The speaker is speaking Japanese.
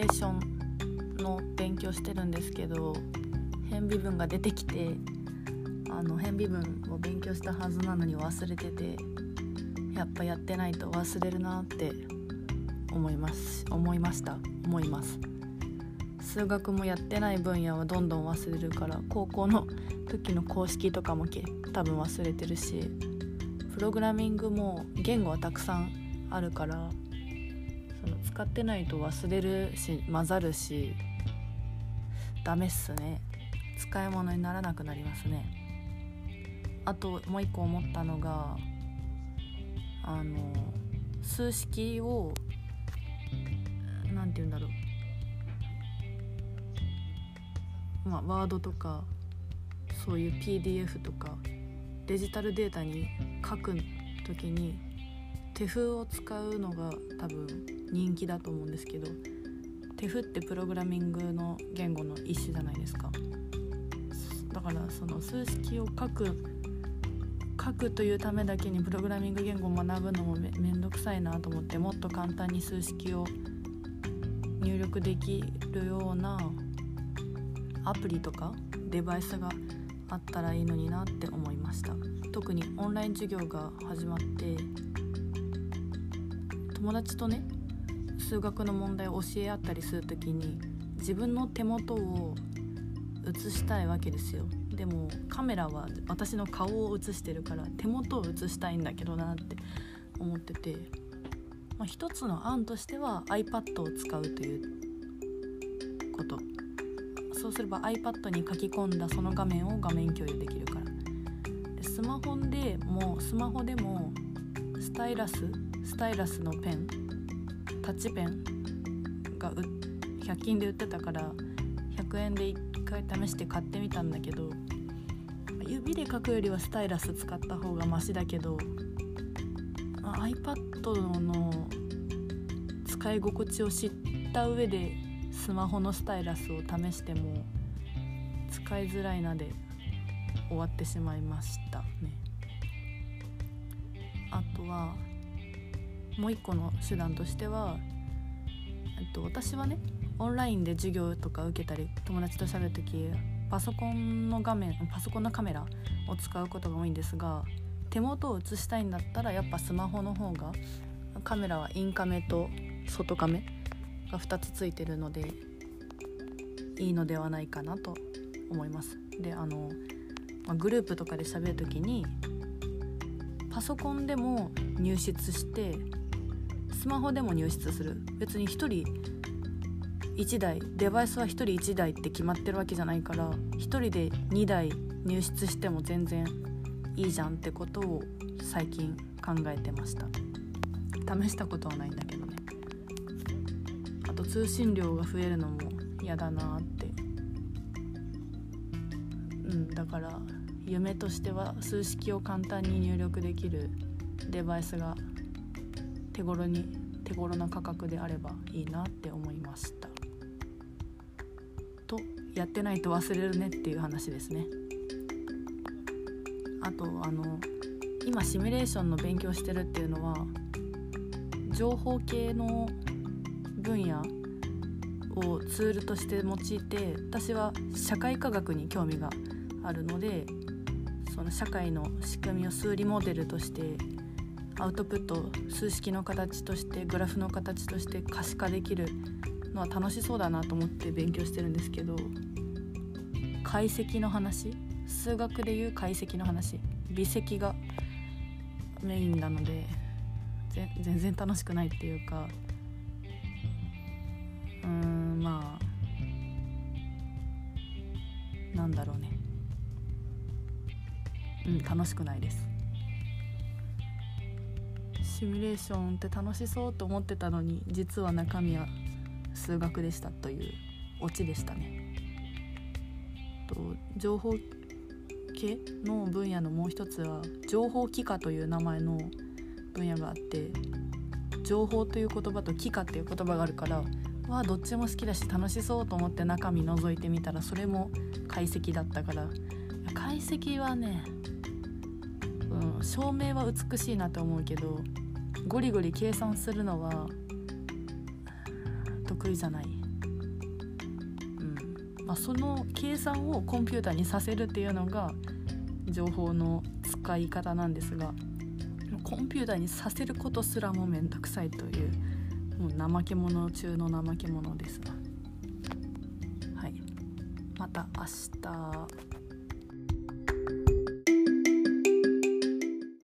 レーションの勉強してるんですけど変微分が出てきてあの変微分を勉強したはずなのに忘れててやっぱやってないと忘れるなって思います思いました。思います。数学もやってない分野はどんどん忘れるから高校の時の公式とかも多分忘れてるしプログラミングも言語はたくさんあるからその使ってないと忘れるし混ざるしダメっすね。使い物にならなくなりますね。あともう一個思ったのがあの数式を何て言うんだろう。まあワードとかそういう PDF とかデジタルデータに書く時に手風を使うのが多分人気だと思うんですけど手風ってプログラミングの言語の一種じゃないですか。だからその数式を書く書くというためだけにプログラミング言語を学ぶのもめめんどくさいなと思ってもっと簡単に数式を入力できるようなアプリとかデバイスがあったらいいのになって思いました。特にオンライン授業が始まって友達とね数学の問題を教え合ったりする時に自分の手元を映したいわけですよ。でもカメラは私の顔を映してるから手元を映したいんだけどなって思ってて、まあ、一つの案としては iPad を使うということ。そうすれば iPad に書き込んだその画面を画面共有できるから。でスマホでもスマホでもスタイラススタイラスのペンタッチペンが100均で売ってたから100円で1回試して買ってみたんだけど指で書くよりはスタイラス使った方がマシだけど、まあ、iPad の使い心地を知った上でスマホのスタイラスを試しても使いづらいなで終わってしまいましたね。あとはもう一個の手段としては、えっと、私はねオンラインで授業とか受けたり友達と喋る時パソコンの画面パソコンのカメラを使うことが多いんですが手元を映したいんだったらやっぱスマホの方がカメラはインカメと外カメが2つついてるのでいいのではないかなと思います。であの、ま、グループとかで喋る時にパソコンでも入室してスマホでも入室する別に1人1台デバイスは1人1台って決まってるわけじゃないから1人で2台入室しても全然いいじゃんってことを最近考えてました。試したことはないんだけどね。あと通信量が増えるのも嫌だなって。うんだから夢としては数式を簡単に入力できるデバイスが手頃に手頃な価格であればいいなって思いました。とやってないと忘れるねっていう話ですね。あとあの今シミュレーションの勉強してるっていうのは情報系の分野をツールとして用いて私は社会科学に興味があるのでその社会の仕組みを数理モデルとしてアウトプット数式の形としてグラフの形として可視化できるのは楽しそうだなと思って勉強してるんですけど解析の話？数学でいう解析の話？微積がメインなので全然楽しくないっていうかうーんまあなんだろうね。うん楽しくないです。シミュレーションって楽しそうと思ってたのに実は中身は数学でしたというオチでしたね。と情報系の分野のもう一つは情報機科という名前の分野があって情報という言葉と機科っていう言葉があるからわどっちも好きだし楽しそうと思って中身覗いてみたらそれも解析だったから解析はね、うん、照明は美しいなと思うけどゴリゴリ計算するのは得意じゃない。うん。まあ、その計算をコンピューターにさせるっていうのが情報の使い方なんですがコンピューターにさせることすらも面倒くさいというもう怠け者中の怠け者ですが。はい。また明日。